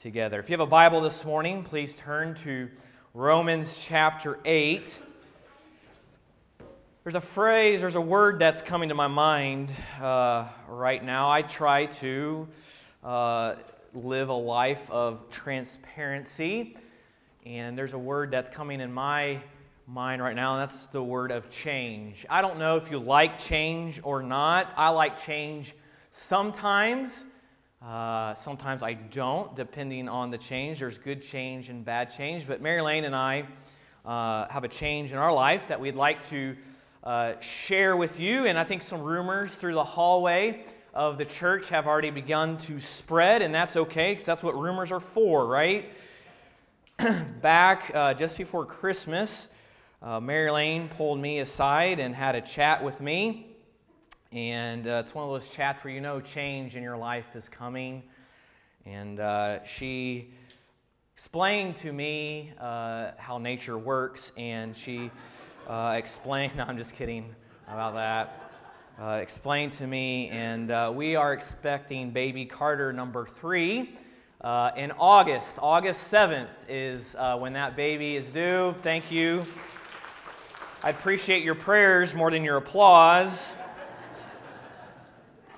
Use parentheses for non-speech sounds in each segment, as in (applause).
together. If you have a Bible this morning, please turn to Romans chapter 8. There's a phrase, there's a word that's coming to my mind uh, right now. I try to uh, live a life of transparency, and there's a word that's coming in my mind right now, and that's the word of change. I don't know if you like change or not. I like change sometimes. Uh, sometimes I don't, depending on the change. There's good change and bad change. But Mary Lane and I uh, have a change in our life that we'd like to uh, share with you. And I think some rumors through the hallway of the church have already begun to spread, and that's okay because that's what rumors are for, right? (clears throat) Back uh, just before Christmas, uh, Mary Lane pulled me aside and had a chat with me. And uh, it's one of those chats where you know change in your life is coming. And uh, she explained to me uh, how nature works, and she uh, explained, (laughs) no, I'm just kidding about that. Uh, explained to me, and uh, we are expecting baby Carter number three. in August. August 7th is when that baby is due. Thank you. I appreciate your prayers more than your applause.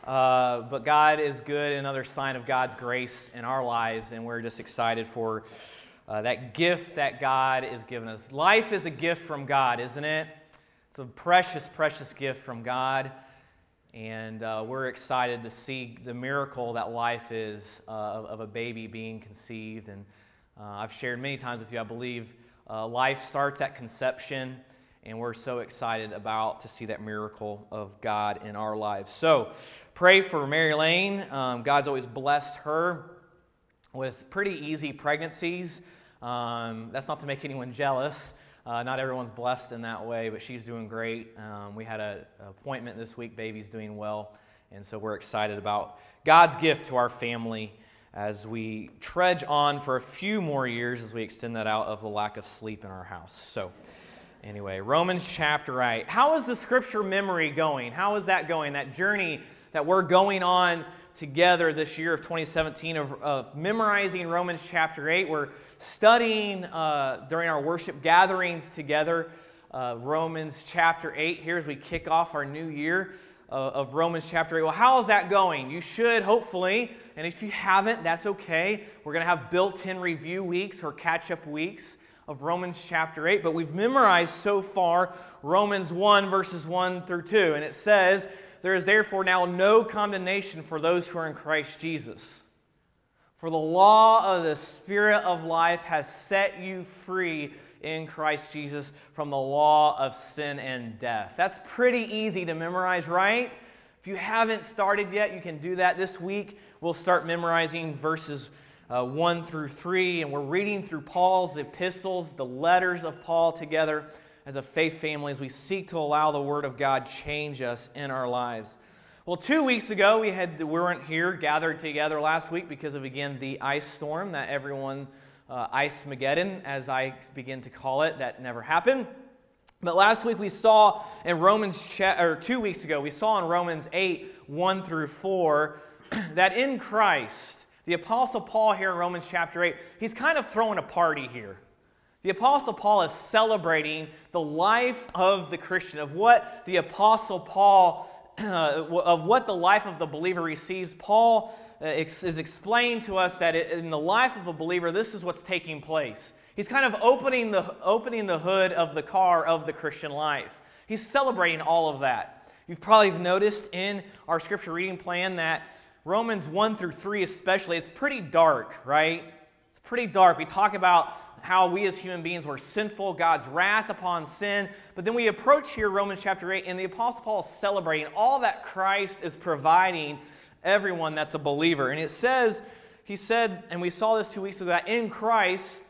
Uh, but God is good, another sign of God's grace in our lives, and we're just excited for uh, that gift that God is giving us. Life is a gift from God, isn't it? It's a precious, precious gift from God, and uh, we're excited to see the miracle that life is uh, of a baby being conceived. And uh, I've shared many times with you, I believe life starts at conception and we're so excited about to see that miracle of God in our lives. So, pray for Mary Lane. Um, God's always blessed her with pretty easy pregnancies. Um, that's not to make anyone jealous. Uh, not everyone's blessed in that way, but she's doing great. Um, we had an appointment this week. Baby's doing well. And so we're excited about God's gift to our family as we trudge on for a few more years as we extend that out of the lack of sleep in our house. So, Anyway, Romans chapter 8. How is the scripture memory going? How is that going? That journey that we're going on together this year of 2017 of, of memorizing Romans chapter 8. We're studying uh, during our worship gatherings together uh, Romans chapter 8 here as we kick off our new year uh, of Romans chapter 8. Well, how is that going? You should, hopefully, and if you haven't, that's okay. We're going to have built in review weeks or catch up weeks of Romans chapter 8, but we've memorized so far Romans 1, verses 1 through 2. And it says, There is therefore now no condemnation for those who are in Christ Jesus. For the law of the Spirit of life has set you free in Christ Jesus from the law of sin and death. That's pretty easy to memorize, right? If you haven't started yet, you can do that this week. We'll start memorizing verses uh, 1 through 3, and we're reading through Paul's epistles, the letters of Paul together as a faith family as we seek to allow the Word of God change us in our lives. Well, two weeks ago, we, had, we weren't here gathered together last week because of, again, the ice storm that everyone, uh, Ice Mageddon, as I begin to call it, that never happened. But last week we saw in Romans, or two weeks ago, we saw in Romans 8, 1 through 4, (clears throat) that in Christ, the Apostle Paul here in Romans chapter 8, he's kind of throwing a party here. The Apostle Paul is celebrating the life of the Christian, of what the Apostle Paul, (clears throat) uh, of what the life of the believer receives. Paul uh, is explaining to us that in the life of a believer, this is what's taking place. He's kind of opening the, opening the hood of the car of the Christian life. He's celebrating all of that. You've probably noticed in our scripture reading plan that Romans 1 through 3, especially, it's pretty dark, right? It's pretty dark. We talk about how we as human beings were sinful, God's wrath upon sin. But then we approach here Romans chapter 8, and the Apostle Paul is celebrating all that Christ is providing everyone that's a believer. And it says, he said, and we saw this two weeks ago, that in Christ,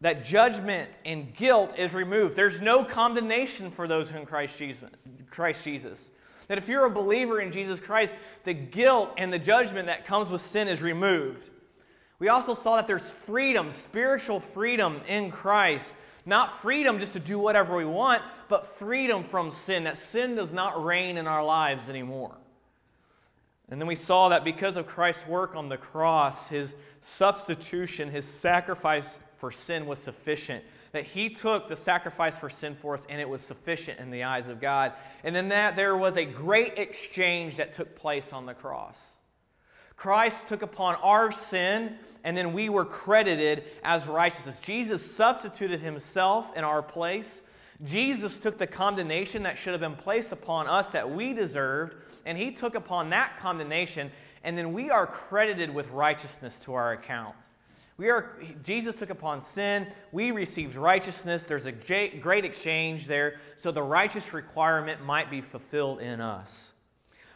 that judgment and guilt is removed. There's no condemnation for those who in Christ Jesus. Christ Jesus. That if you're a believer in Jesus Christ, the guilt and the judgment that comes with sin is removed. We also saw that there's freedom, spiritual freedom in Christ. Not freedom just to do whatever we want, but freedom from sin, that sin does not reign in our lives anymore. And then we saw that because of Christ's work on the cross, his substitution, his sacrifice for sin was sufficient. That he took the sacrifice for sin for us and it was sufficient in the eyes of God. And then that there was a great exchange that took place on the cross. Christ took upon our sin and then we were credited as righteousness. Jesus substituted himself in our place. Jesus took the condemnation that should have been placed upon us that we deserved and he took upon that condemnation, and then we are credited with righteousness to our account. We are, Jesus took upon sin. We received righteousness. There's a great exchange there, so the righteous requirement might be fulfilled in us.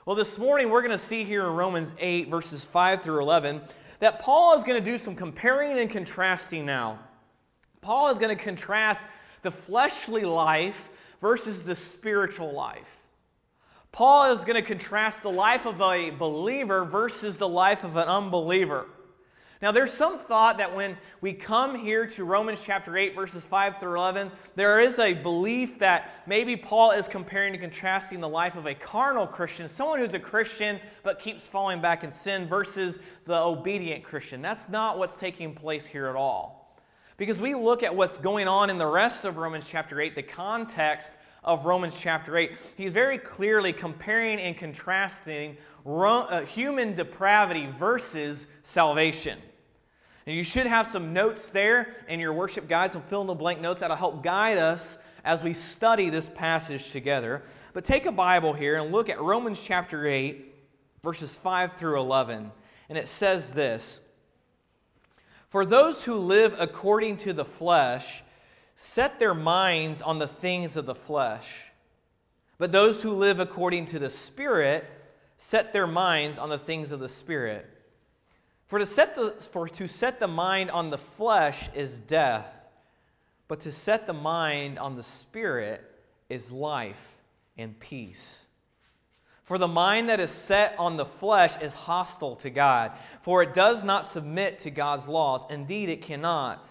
Well, this morning we're going to see here in Romans 8, verses 5 through 11, that Paul is going to do some comparing and contrasting now. Paul is going to contrast the fleshly life versus the spiritual life. Paul is going to contrast the life of a believer versus the life of an unbeliever. Now, there's some thought that when we come here to Romans chapter 8, verses 5 through 11, there is a belief that maybe Paul is comparing and contrasting the life of a carnal Christian, someone who's a Christian but keeps falling back in sin, versus the obedient Christian. That's not what's taking place here at all. Because we look at what's going on in the rest of Romans chapter 8, the context of Romans chapter 8, he's very clearly comparing and contrasting uh, human depravity versus salvation. And you should have some notes there in your worship guides, some fill in the blank notes that'll help guide us as we study this passage together. But take a Bible here and look at Romans chapter 8, verses 5 through 11. And it says this For those who live according to the flesh, set their minds on the things of the flesh. But those who live according to the Spirit set their minds on the things of the Spirit. For to set the, for to set the mind on the flesh is death, but to set the mind on the Spirit is life and peace. For the mind that is set on the flesh is hostile to God, for it does not submit to God's laws. Indeed, it cannot.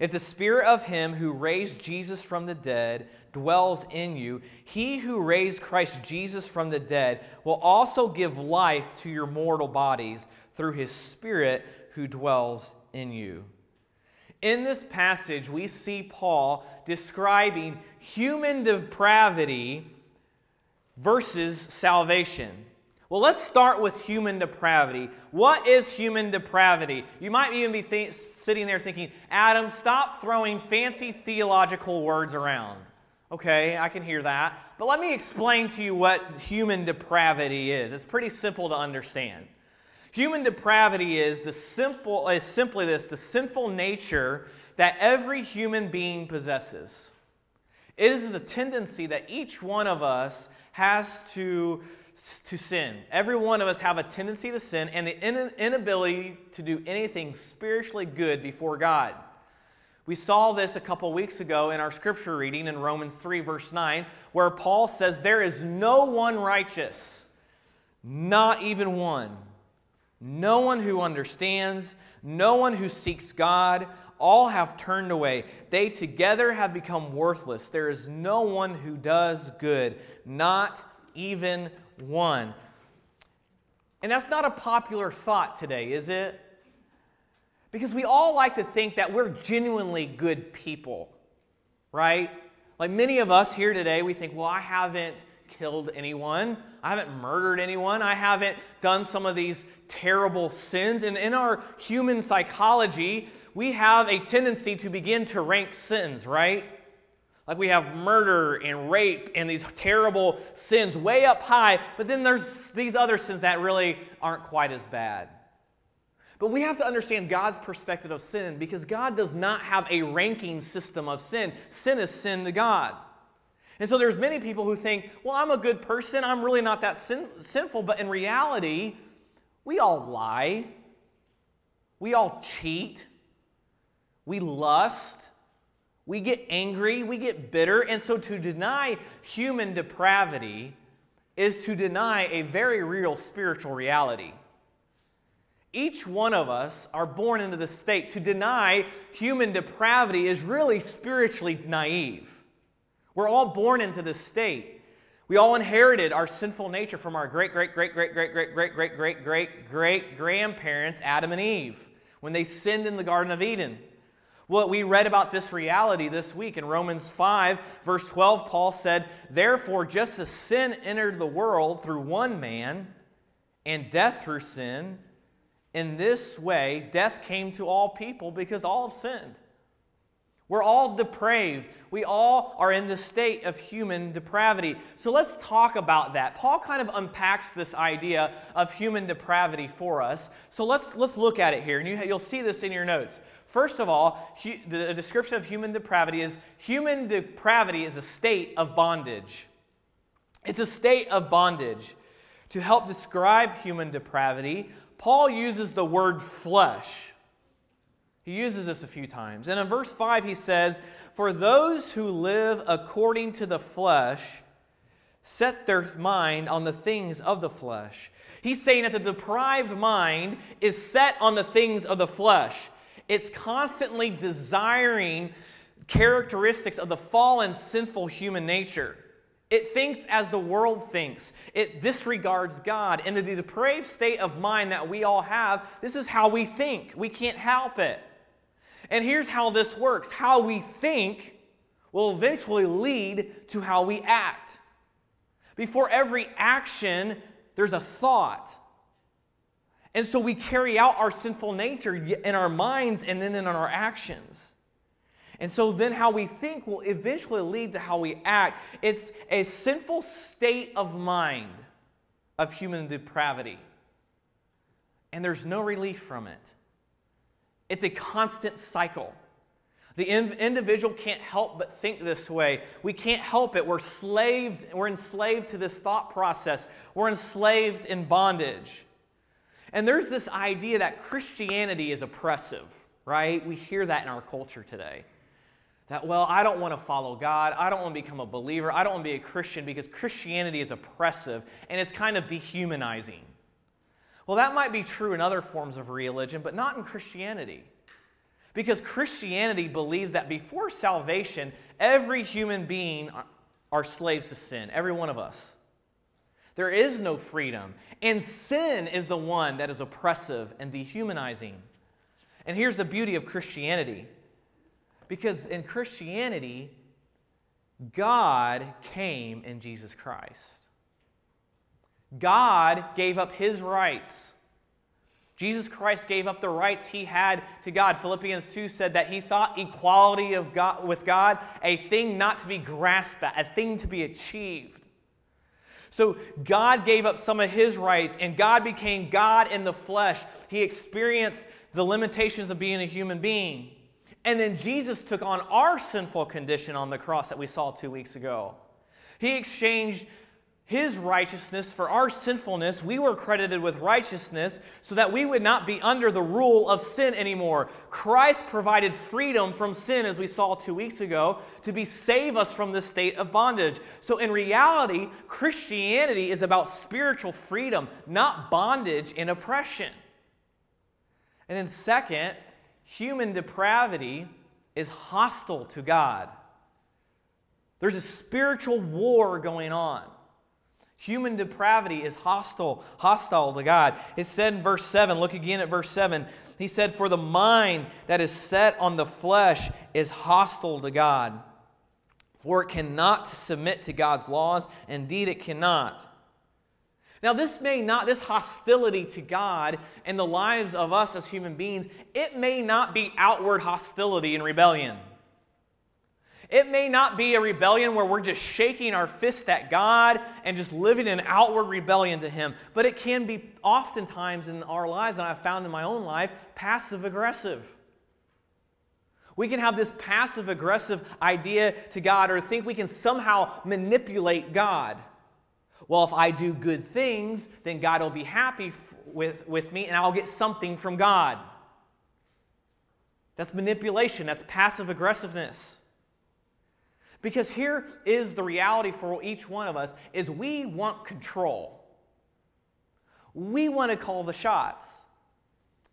If the spirit of him who raised Jesus from the dead dwells in you, he who raised Christ Jesus from the dead will also give life to your mortal bodies through his spirit who dwells in you. In this passage, we see Paul describing human depravity versus salvation. Well, let's start with human depravity. What is human depravity? You might even be th- sitting there thinking, Adam, stop throwing fancy theological words around. Okay, I can hear that. But let me explain to you what human depravity is. It's pretty simple to understand. Human depravity is the simple is simply this, the sinful nature that every human being possesses. It is the tendency that each one of us has to to sin. Every one of us have a tendency to sin and the inability to do anything spiritually good before God. We saw this a couple weeks ago in our scripture reading in Romans 3, verse 9, where Paul says, There is no one righteous, not even one. No one who understands, no one who seeks God. All have turned away. They together have become worthless. There is no one who does good, not even one. And that's not a popular thought today, is it? Because we all like to think that we're genuinely good people, right? Like many of us here today, we think, well, I haven't killed anyone. I haven't murdered anyone. I haven't done some of these terrible sins. And in our human psychology, we have a tendency to begin to rank sins, right? Like we have murder and rape and these terrible sins way up high, but then there's these other sins that really aren't quite as bad. But we have to understand God's perspective of sin because God does not have a ranking system of sin. Sin is sin to God. And so there's many people who think, well, I'm a good person, I'm really not that sin- sinful, but in reality, We all lie. We all cheat. We lust. We get angry. We get bitter. And so to deny human depravity is to deny a very real spiritual reality. Each one of us are born into this state. To deny human depravity is really spiritually naive. We're all born into this state. We all inherited our sinful nature from our great, great, great, great, great, great, great, great, great, great, great grandparents, Adam and Eve, when they sinned in the Garden of Eden. Well, we read about this reality this week in Romans 5, verse 12. Paul said, Therefore, just as sin entered the world through one man, and death through sin, in this way death came to all people because all have sinned. We're all depraved. We all are in the state of human depravity. So let's talk about that. Paul kind of unpacks this idea of human depravity for us. So let's, let's look at it here, and you, you'll see this in your notes. First of all, the description of human depravity is human depravity is a state of bondage. It's a state of bondage. To help describe human depravity, Paul uses the word flesh. He uses this a few times. And in verse 5, he says, For those who live according to the flesh set their mind on the things of the flesh. He's saying that the depraved mind is set on the things of the flesh. It's constantly desiring characteristics of the fallen, sinful human nature. It thinks as the world thinks. It disregards God. And the depraved state of mind that we all have, this is how we think. We can't help it. And here's how this works how we think will eventually lead to how we act. Before every action, there's a thought. And so we carry out our sinful nature in our minds and then in our actions. And so then how we think will eventually lead to how we act. It's a sinful state of mind of human depravity. And there's no relief from it. It's a constant cycle. The in- individual can't help but think this way. We can't help it. We're slaved, we're enslaved to this thought process. We're enslaved in bondage. And there's this idea that Christianity is oppressive, right? We hear that in our culture today. That, well, I don't want to follow God. I don't want to become a believer. I don't want to be a Christian because Christianity is oppressive and it's kind of dehumanizing. Well, that might be true in other forms of religion, but not in Christianity. Because Christianity believes that before salvation, every human being are slaves to sin, every one of us. There is no freedom. And sin is the one that is oppressive and dehumanizing. And here's the beauty of Christianity because in Christianity, God came in Jesus Christ. God gave up his rights. Jesus Christ gave up the rights he had to God. Philippians 2 said that he thought equality of God, with God a thing not to be grasped at, a thing to be achieved. So God gave up some of his rights, and God became God in the flesh. He experienced the limitations of being a human being. And then Jesus took on our sinful condition on the cross that we saw two weeks ago. He exchanged his righteousness for our sinfulness, we were credited with righteousness so that we would not be under the rule of sin anymore. Christ provided freedom from sin, as we saw two weeks ago, to be save us from this state of bondage. So, in reality, Christianity is about spiritual freedom, not bondage and oppression. And then, second, human depravity is hostile to God. There's a spiritual war going on. Human depravity is hostile, hostile to God. It said in verse 7, look again at verse 7. He said, For the mind that is set on the flesh is hostile to God, for it cannot submit to God's laws. Indeed, it cannot. Now, this may not, this hostility to God and the lives of us as human beings, it may not be outward hostility and rebellion. It may not be a rebellion where we're just shaking our fist at God and just living in outward rebellion to Him, but it can be oftentimes in our lives, and I've found in my own life, passive aggressive. We can have this passive aggressive idea to God or think we can somehow manipulate God. Well, if I do good things, then God will be happy f- with, with me and I'll get something from God. That's manipulation, that's passive aggressiveness. Because here is the reality for each one of us is we want control. We want to call the shots.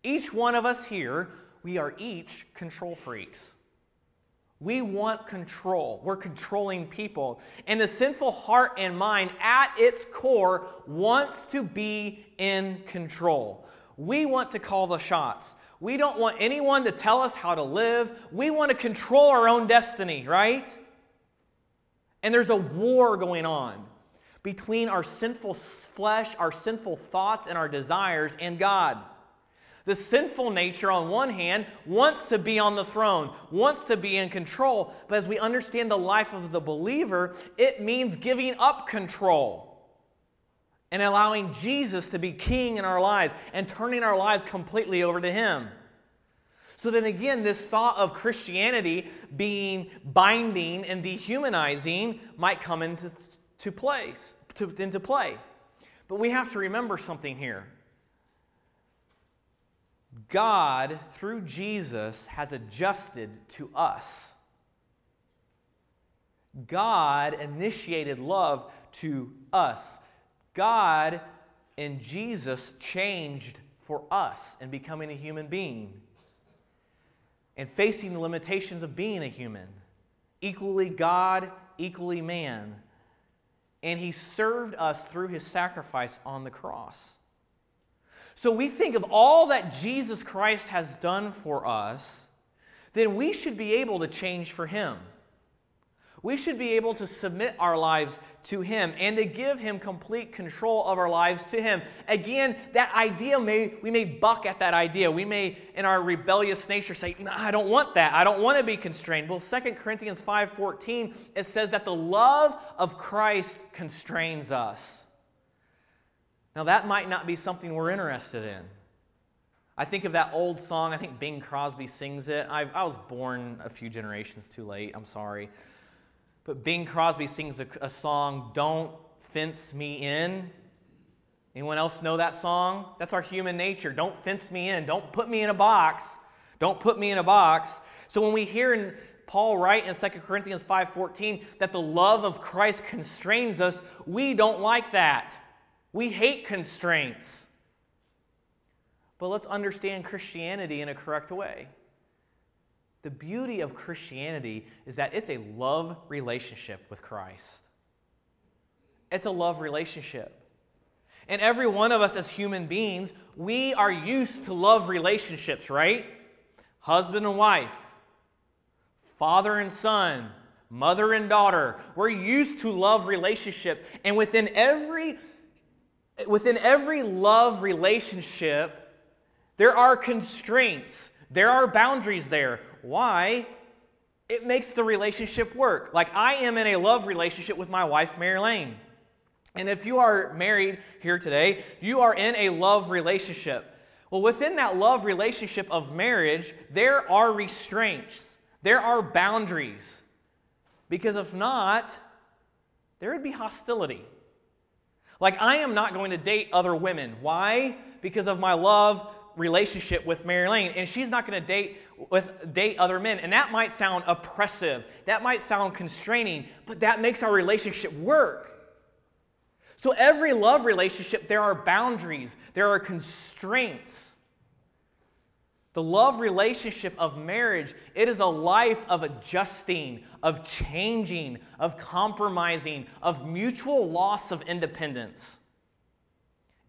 Each one of us here, we are each control freaks. We want control. We're controlling people. And the sinful heart and mind, at its core, wants to be in control. We want to call the shots. We don't want anyone to tell us how to live. We want to control our own destiny, right? And there's a war going on between our sinful flesh, our sinful thoughts, and our desires and God. The sinful nature, on one hand, wants to be on the throne, wants to be in control. But as we understand the life of the believer, it means giving up control and allowing Jesus to be king in our lives and turning our lives completely over to Him. So then again, this thought of Christianity being binding and dehumanizing might come into to place, to, into play. But we have to remember something here. God, through Jesus, has adjusted to us. God initiated love to us. God in Jesus changed for us in becoming a human being and facing the limitations of being a human. Equally God, equally man. And he served us through his sacrifice on the cross. So we think of all that Jesus Christ has done for us, then we should be able to change for him. We should be able to submit our lives to Him and to give Him complete control of our lives to Him. Again, that idea may, we may buck at that idea. We may, in our rebellious nature, say, no, I don't want that. I don't want to be constrained. Well, 2 Corinthians 5.14, it says that the love of Christ constrains us. Now, that might not be something we're interested in. I think of that old song. I think Bing Crosby sings it. I, I was born a few generations too late. I'm sorry. But Bing Crosby sings a, a song, Don't Fence Me In. Anyone else know that song? That's our human nature. Don't fence me in. Don't put me in a box. Don't put me in a box. So when we hear in Paul write in 2 Corinthians 5:14 that the love of Christ constrains us, we don't like that. We hate constraints. But let's understand Christianity in a correct way. The beauty of Christianity is that it's a love relationship with Christ. It's a love relationship. And every one of us as human beings, we are used to love relationships, right? Husband and wife, father and son, mother and daughter. We're used to love relationships. And within every within every love relationship, there are constraints, there are boundaries there. Why? It makes the relationship work. Like I am in a love relationship with my wife, Mary Lane. And if you are married here today, you are in a love relationship. Well, within that love relationship of marriage, there are restraints, there are boundaries. Because if not, there would be hostility. Like, I am not going to date other women. Why? Because of my love relationship with Mary Lane, and she's not going to date with date other men. And that might sound oppressive. That might sound constraining, but that makes our relationship work. So every love relationship, there are boundaries, there are constraints. The love relationship of marriage, it is a life of adjusting, of changing, of compromising, of mutual loss of independence.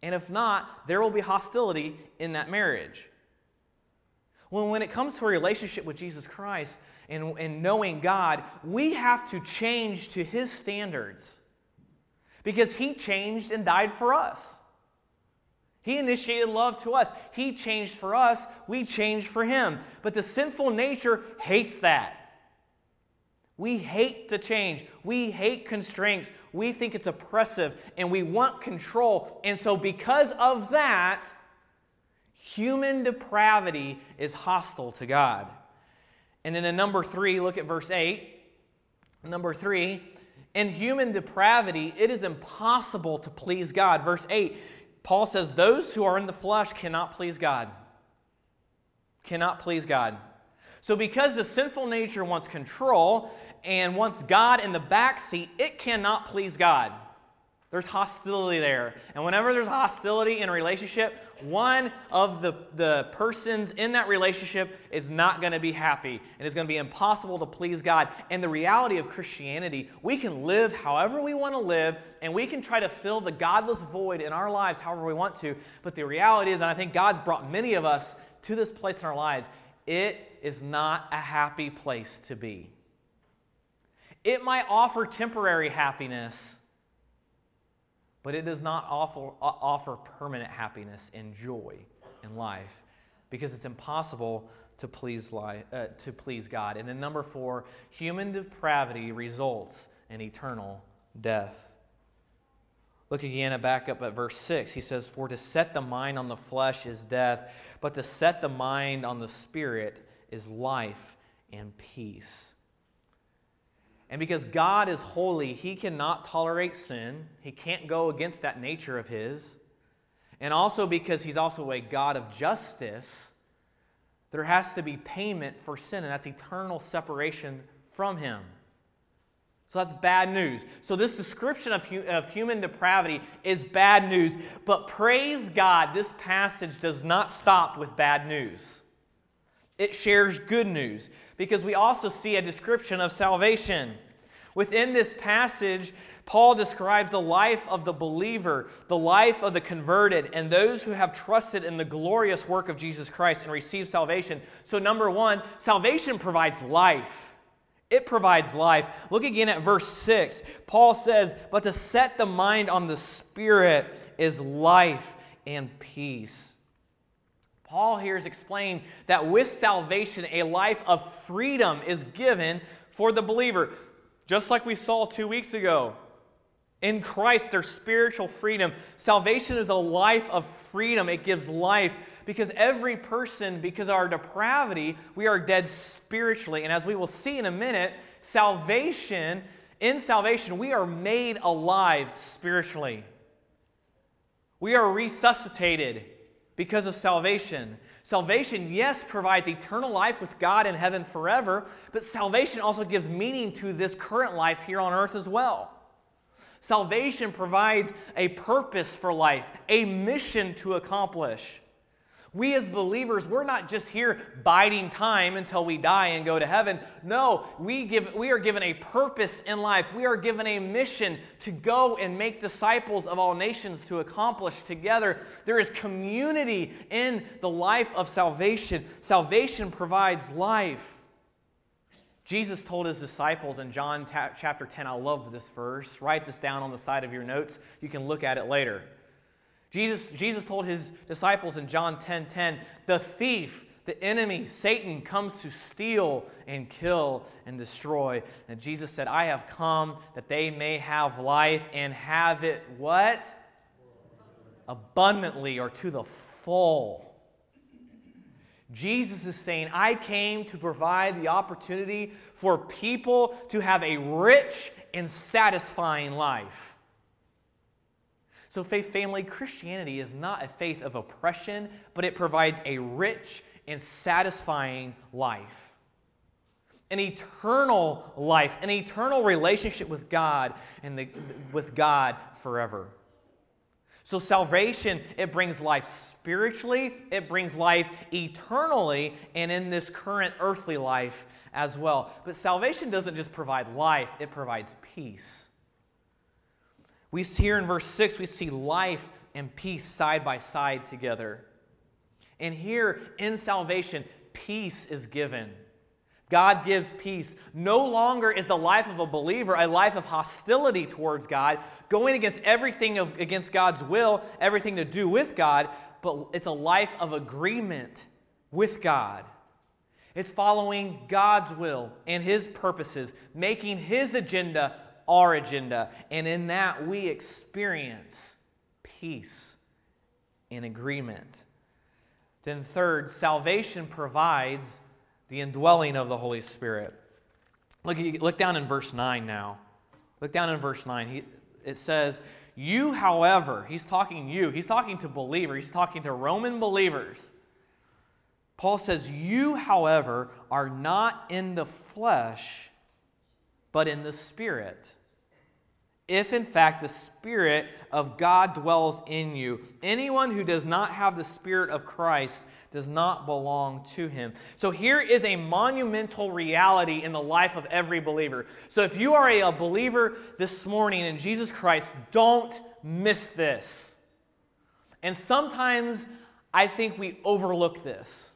And if not, there will be hostility in that marriage. Well, when it comes to a relationship with Jesus Christ and, and knowing God, we have to change to His standards because He changed and died for us. He initiated love to us. He changed for us. We changed for Him. But the sinful nature hates that. We hate the change. We hate constraints. We think it's oppressive and we want control. And so, because of that, human depravity is hostile to God. And then in number three, look at verse 8. Number three, In human depravity, it is impossible to please God. Verse 8, Paul says, Those who are in the flesh cannot please God. Cannot please God. So, because the sinful nature wants control and wants God in the back seat, it cannot please God. There's hostility there. And whenever there's hostility in a relationship, one of the, the persons in that relationship is not going to be happy. And it's going to be impossible to please God. And the reality of Christianity, we can live however we want to live, and we can try to fill the godless void in our lives however we want to. But the reality is, and I think God's brought many of us to this place in our lives, it is not a happy place to be. It might offer temporary happiness but it does not offer, offer permanent happiness and joy in life because it's impossible to please, life, uh, to please God. And then, number four, human depravity results in eternal death. Look again at back up at verse 6. He says, For to set the mind on the flesh is death, but to set the mind on the spirit is life and peace. And because God is holy, he cannot tolerate sin. He can't go against that nature of his. And also because he's also a God of justice, there has to be payment for sin, and that's eternal separation from him. So that's bad news. So, this description of, hu- of human depravity is bad news. But praise God, this passage does not stop with bad news. It shares good news because we also see a description of salvation. Within this passage, Paul describes the life of the believer, the life of the converted, and those who have trusted in the glorious work of Jesus Christ and received salvation. So, number one, salvation provides life. It provides life. Look again at verse 6. Paul says, But to set the mind on the Spirit is life and peace. Paul here is explaining that with salvation, a life of freedom is given for the believer. Just like we saw two weeks ago. In Christ, there's spiritual freedom. Salvation is a life of freedom. It gives life because every person, because of our depravity, we are dead spiritually. And as we will see in a minute, salvation, in salvation, we are made alive spiritually. We are resuscitated because of salvation. Salvation, yes, provides eternal life with God in heaven forever, but salvation also gives meaning to this current life here on earth as well. Salvation provides a purpose for life, a mission to accomplish. We as believers, we're not just here biding time until we die and go to heaven. No, we, give, we are given a purpose in life. We are given a mission to go and make disciples of all nations to accomplish together. There is community in the life of salvation. Salvation provides life. Jesus told his disciples in John chapter 10, I love this verse. Write this down on the side of your notes. You can look at it later. Jesus, Jesus told his disciples in John 10 10, the thief, the enemy, Satan, comes to steal and kill and destroy. And Jesus said, I have come that they may have life and have it what? Abundantly or to the full. Jesus is saying, I came to provide the opportunity for people to have a rich and satisfying life. So, faith family, Christianity is not a faith of oppression, but it provides a rich and satisfying life. An eternal life, an eternal relationship with God and the, with God forever. So salvation, it brings life spiritually, it brings life eternally, and in this current earthly life as well. But salvation doesn't just provide life, it provides peace. We see here in verse 6, we see life and peace side by side together. And here in salvation, peace is given. God gives peace. No longer is the life of a believer a life of hostility towards God, going against everything of, against God's will, everything to do with God, but it's a life of agreement with God. It's following God's will and His purposes, making His agenda our agenda. And in that, we experience peace and agreement. Then, third, salvation provides the indwelling of the Holy Spirit. Look, look down in verse 9 now. Look down in verse 9. He, it says, You, however, he's talking you, he's talking to believers, he's talking to Roman believers. Paul says, You, however, are not in the flesh, but in the Spirit if in fact the Spirit of God dwells in you. Anyone who does not have the Spirit of Christ does not belong to him. So here is a monumental reality in the life of every believer. So if you are a, believer this morning in Jesus Christ, don't miss this. And sometimes I think we overlook this.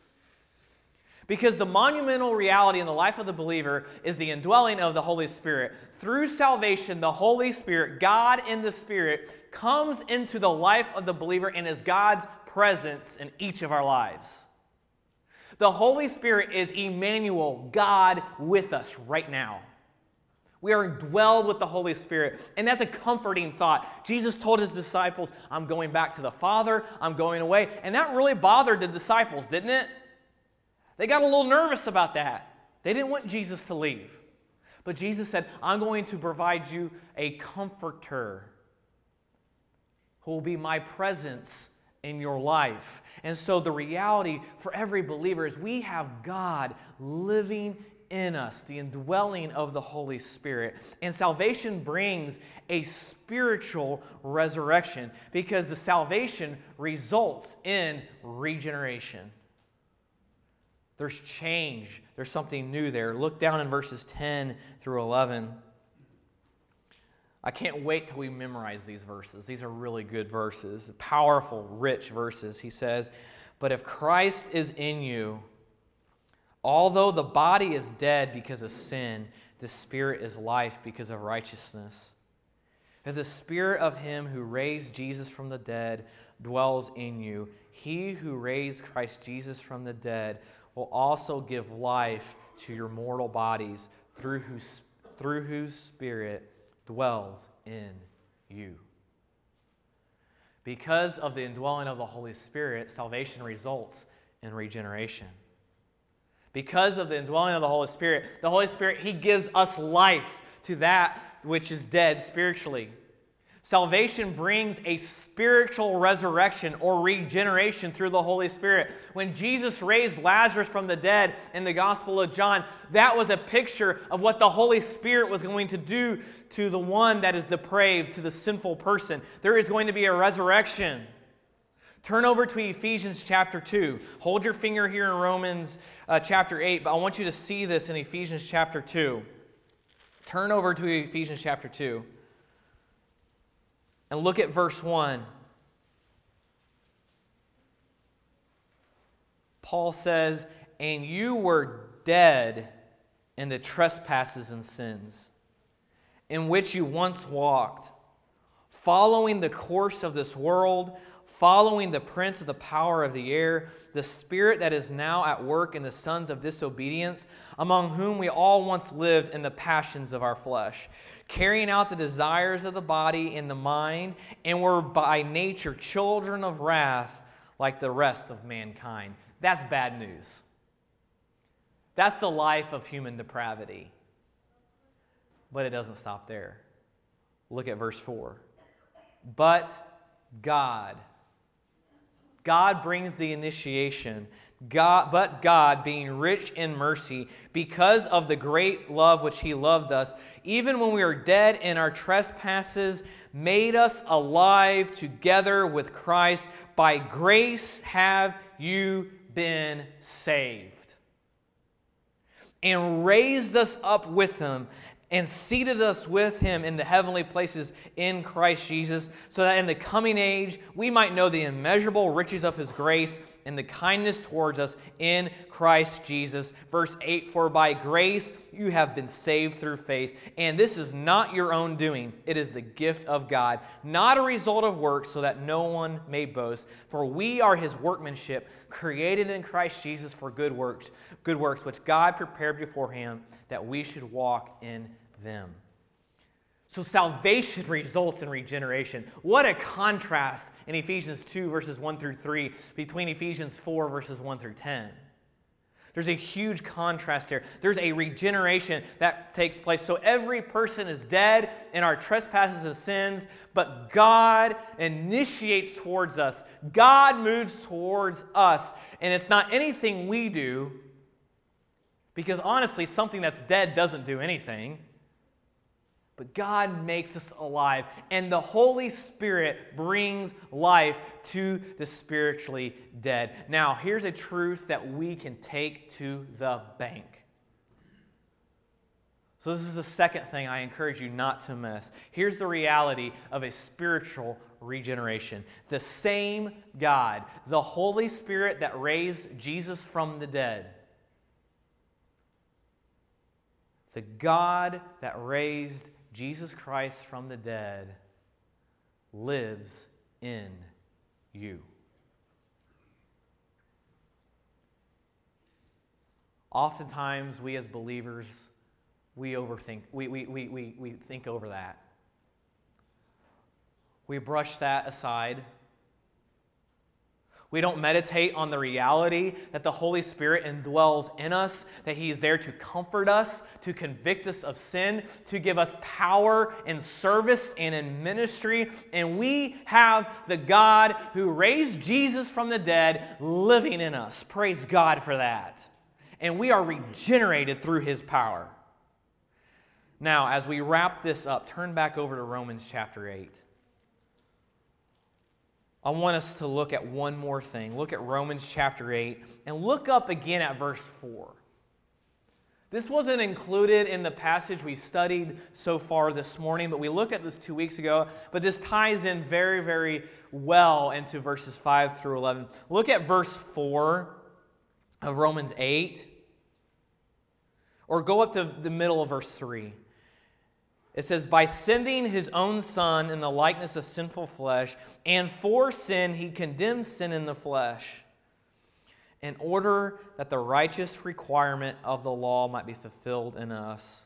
Because the monumental reality in the life of the believer is the indwelling of the Holy Spirit. Through salvation, the Holy Spirit, God in the Spirit, comes into the life of the believer and is God's presence in each of our lives. The Holy Spirit is Emmanuel, God with us right now. We are dwelled with the Holy Spirit. And that's a comforting thought. Jesus told his disciples, I'm going back to the Father, I'm going away. And that really bothered the disciples, didn't it? They got a little nervous about that. They didn't want Jesus to leave. But Jesus said, I'm going to provide you a comforter who will be my presence in your life. And so the reality for every believer is we have God living in us, the indwelling of the Holy Spirit. And salvation brings a spiritual resurrection because the salvation results in regeneration. There's change, there's something new there. Look down in verses 10 through 11. I can't wait till we memorize these verses. These are really good verses, powerful, rich verses. He says, But if Christ is in you, although the body is dead because of sin, the spirit is life because of righteousness. If the spirit of him who raised Jesus from the dead dwells in you, he who raised Christ Jesus from the dead will also give life to your mortal bodies through whose, through whose Spirit dwells in you. Because of the indwelling of the Holy Spirit, salvation results in regeneration. Because of the indwelling of the Holy Spirit, the Holy Spirit, He gives us life to that which is dead spiritually. Salvation brings a spiritual resurrection or regeneration through the Holy Spirit. When Jesus raised Lazarus from the dead in the Gospel of John, that was a picture of what the Holy Spirit was going to do to the one that is depraved, to the sinful person. There is going to be a resurrection. Turn over to Ephesians chapter 2. Hold your finger here in Romans uh, chapter 8, but I want you to see this in Ephesians chapter 2. Turn over to Ephesians chapter 2. And look at verse 1. Paul says, And you were dead in the trespasses and sins, in which you once walked, following the course of this world, following the prince of the power of the air, the spirit that is now at work in the sons of disobedience, among whom we all once lived in the passions of our flesh carrying out the desires of the body and the mind, and were by nature children of wrath like the rest of mankind. That's bad news. That's the life of human depravity. But it doesn't stop there. Look at verse 4. But God. God brings the initiation. God, but God, being rich in mercy, because of the great love which He loved us, even when we were dead in our trespasses, made us alive together with Christ. By grace have you been saved. And raised us up with Him and seated us with him in the heavenly places in Christ Jesus, so that in the coming age we might know the immeasurable riches of his grace and the kindness towards us in Christ Jesus. Verse 8 For by grace you have been saved through faith, and this is not your own doing, it is the gift of God, not a result of works, so that no one may boast. For we are his workmanship, created in Christ Jesus for good works, good works which God prepared beforehand that we should walk in them. So salvation results in regeneration. What a contrast in Ephesians 2, verses 1 through 3, between Ephesians 4, verses 1 through 10. There's a huge contrast here. There's a regeneration that takes place. So every person is dead in our trespasses and sins, but God initiates towards us. God moves towards us. And it's not anything we do, because honestly, something that's dead doesn't do anything. But God makes us alive, and the Holy Spirit brings life to the spiritually dead. Now, here's a truth that we can take to the bank. So, this is the second thing I encourage you not to miss. Here's the reality of a spiritual regeneration. The same God, the Holy Spirit that raised Jesus from the dead, the God that raised Jesus Christ from the dead lives in you. Oftentimes, we as believers, we overthink, we, we, we, we, we think over that. We brush that aside we don't meditate on the reality that the Holy Spirit indwells in us, that He is there to comfort us, to convict us of sin, to give us power in service and in ministry. And we have the God who raised Jesus from the dead living in us. Praise God for that. And we are regenerated through His power. Now, as we wrap this up, turn back over to Romans chapter 8. I want us to look at one more thing. Look at Romans chapter 8 and look up again at verse 4. This wasn't included in the passage we studied so far this morning, but we looked at this two weeks ago. But this ties in very, very well into verses 5 through 11. Look at verse 4 of Romans 8, or go up to the middle of verse 3. It says, By sending his own Son in the likeness of sinful flesh, and for sin he condemned sin in the flesh, in order that the righteous requirement of the law might be fulfilled in us,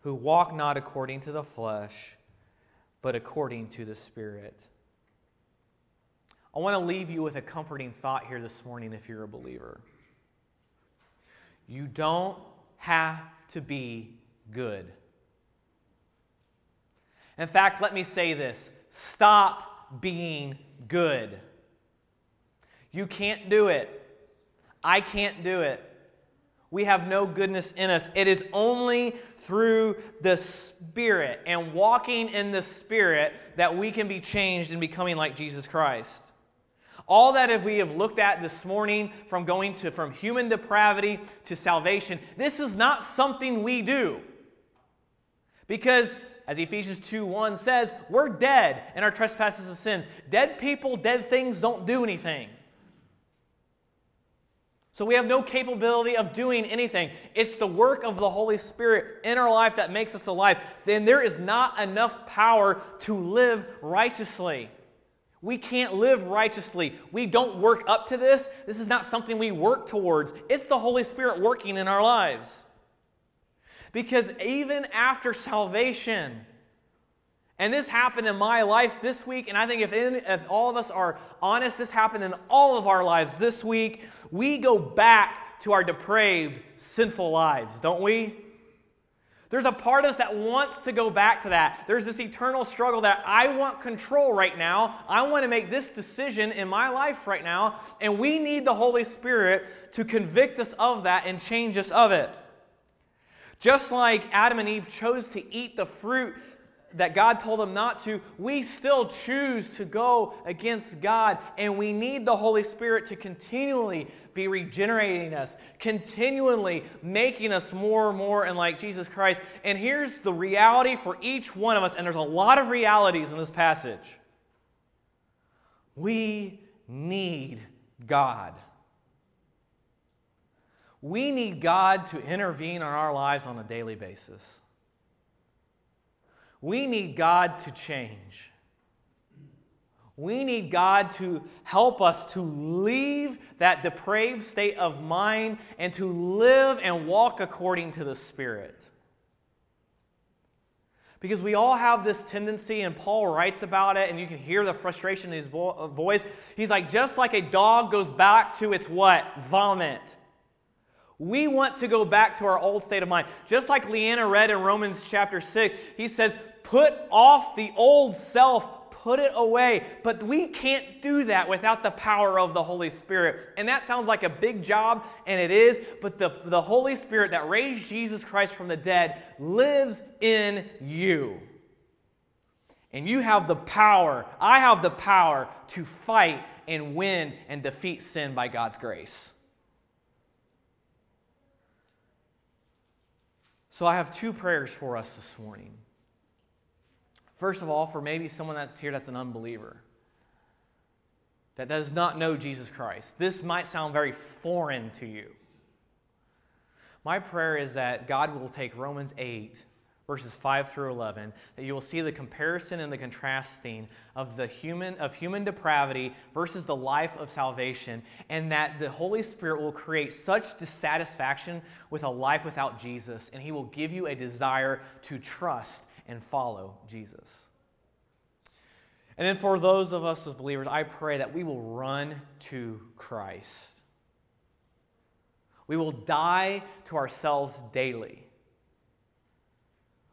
who walk not according to the flesh, but according to the Spirit. I want to leave you with a comforting thought here this morning if you're a believer. You don't have to be good. In fact, let me say this stop being good. You can't do it. I can't do it. We have no goodness in us. It is only through the Spirit and walking in the Spirit that we can be changed and becoming like Jesus Christ. All that if we have looked at this morning from going to from human depravity to salvation, this is not something we do. Because as Ephesians 2 1 says, we're dead in our trespasses and sins. Dead people, dead things don't do anything. So we have no capability of doing anything. It's the work of the Holy Spirit in our life that makes us alive. Then there is not enough power to live righteously. We can't live righteously. We don't work up to this. This is not something we work towards. It's the Holy Spirit working in our lives. Because even after salvation, and this happened in my life this week, and I think if, in, if all of us are honest, this happened in all of our lives this week. We go back to our depraved, sinful lives, don't we? There's a part of us that wants to go back to that. There's this eternal struggle that I want control right now. I want to make this decision in my life right now. And we need the Holy Spirit to convict us of that and change us of it. Just like Adam and Eve chose to eat the fruit that God told them not to, we still choose to go against God. And we need the Holy Spirit to continually be regenerating us, continually making us more and more and like Jesus Christ. And here's the reality for each one of us, and there's a lot of realities in this passage. We need God. We need God to intervene in our lives on a daily basis. We need God to change. We need God to help us to leave that depraved state of mind and to live and walk according to the Spirit. Because we all have this tendency, and Paul writes about it, and you can hear the frustration in his voice. He's like, just like a dog goes back to its what? Vomit. We want to go back to our old state of mind. Just like Leanna read in Romans chapter 6, he says, Put off the old self, put it away. But we can't do that without the power of the Holy Spirit. And that sounds like a big job, and it is, but the, the Holy Spirit that raised Jesus Christ from the dead lives in you. And you have the power, I have the power to fight and win and defeat sin by God's grace. So I have two prayers for us this morning. First of all, for maybe someone that's here that's an unbeliever, that does not know Jesus Christ. This might sound very foreign to you. My prayer is that God will take Romans 8 verses 5 through 11 that you will see the comparison and the contrasting of the human of human depravity versus the life of salvation and that the holy spirit will create such dissatisfaction with a life without jesus and he will give you a desire to trust and follow jesus. And then for those of us as believers i pray that we will run to christ. We will die to ourselves daily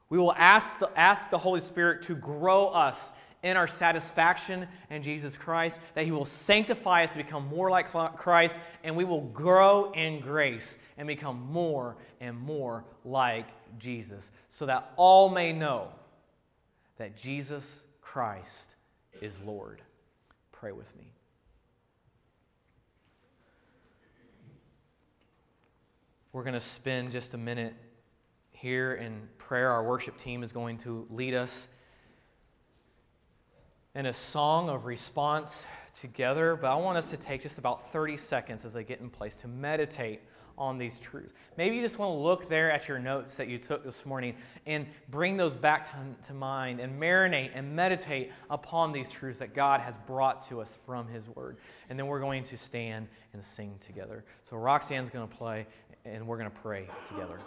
we will ask the, ask the Holy Spirit to grow us in our satisfaction in Jesus Christ, that He will sanctify us to become more like Christ, and we will grow in grace and become more and more like Jesus, so that all may know that Jesus Christ is Lord. Pray with me. We're going to spend just a minute here in prayer. Our worship team is going to lead us in a song of response together, but I want us to take just about 30 seconds as they get in place to meditate on these truths. Maybe you just want to look there at your notes that you took this morning and bring those back to, to, mind and marinate and meditate upon these truths that God has brought to us from His Word. And then we're going to stand and sing together. So Roxanne's going to play and we're going to pray together.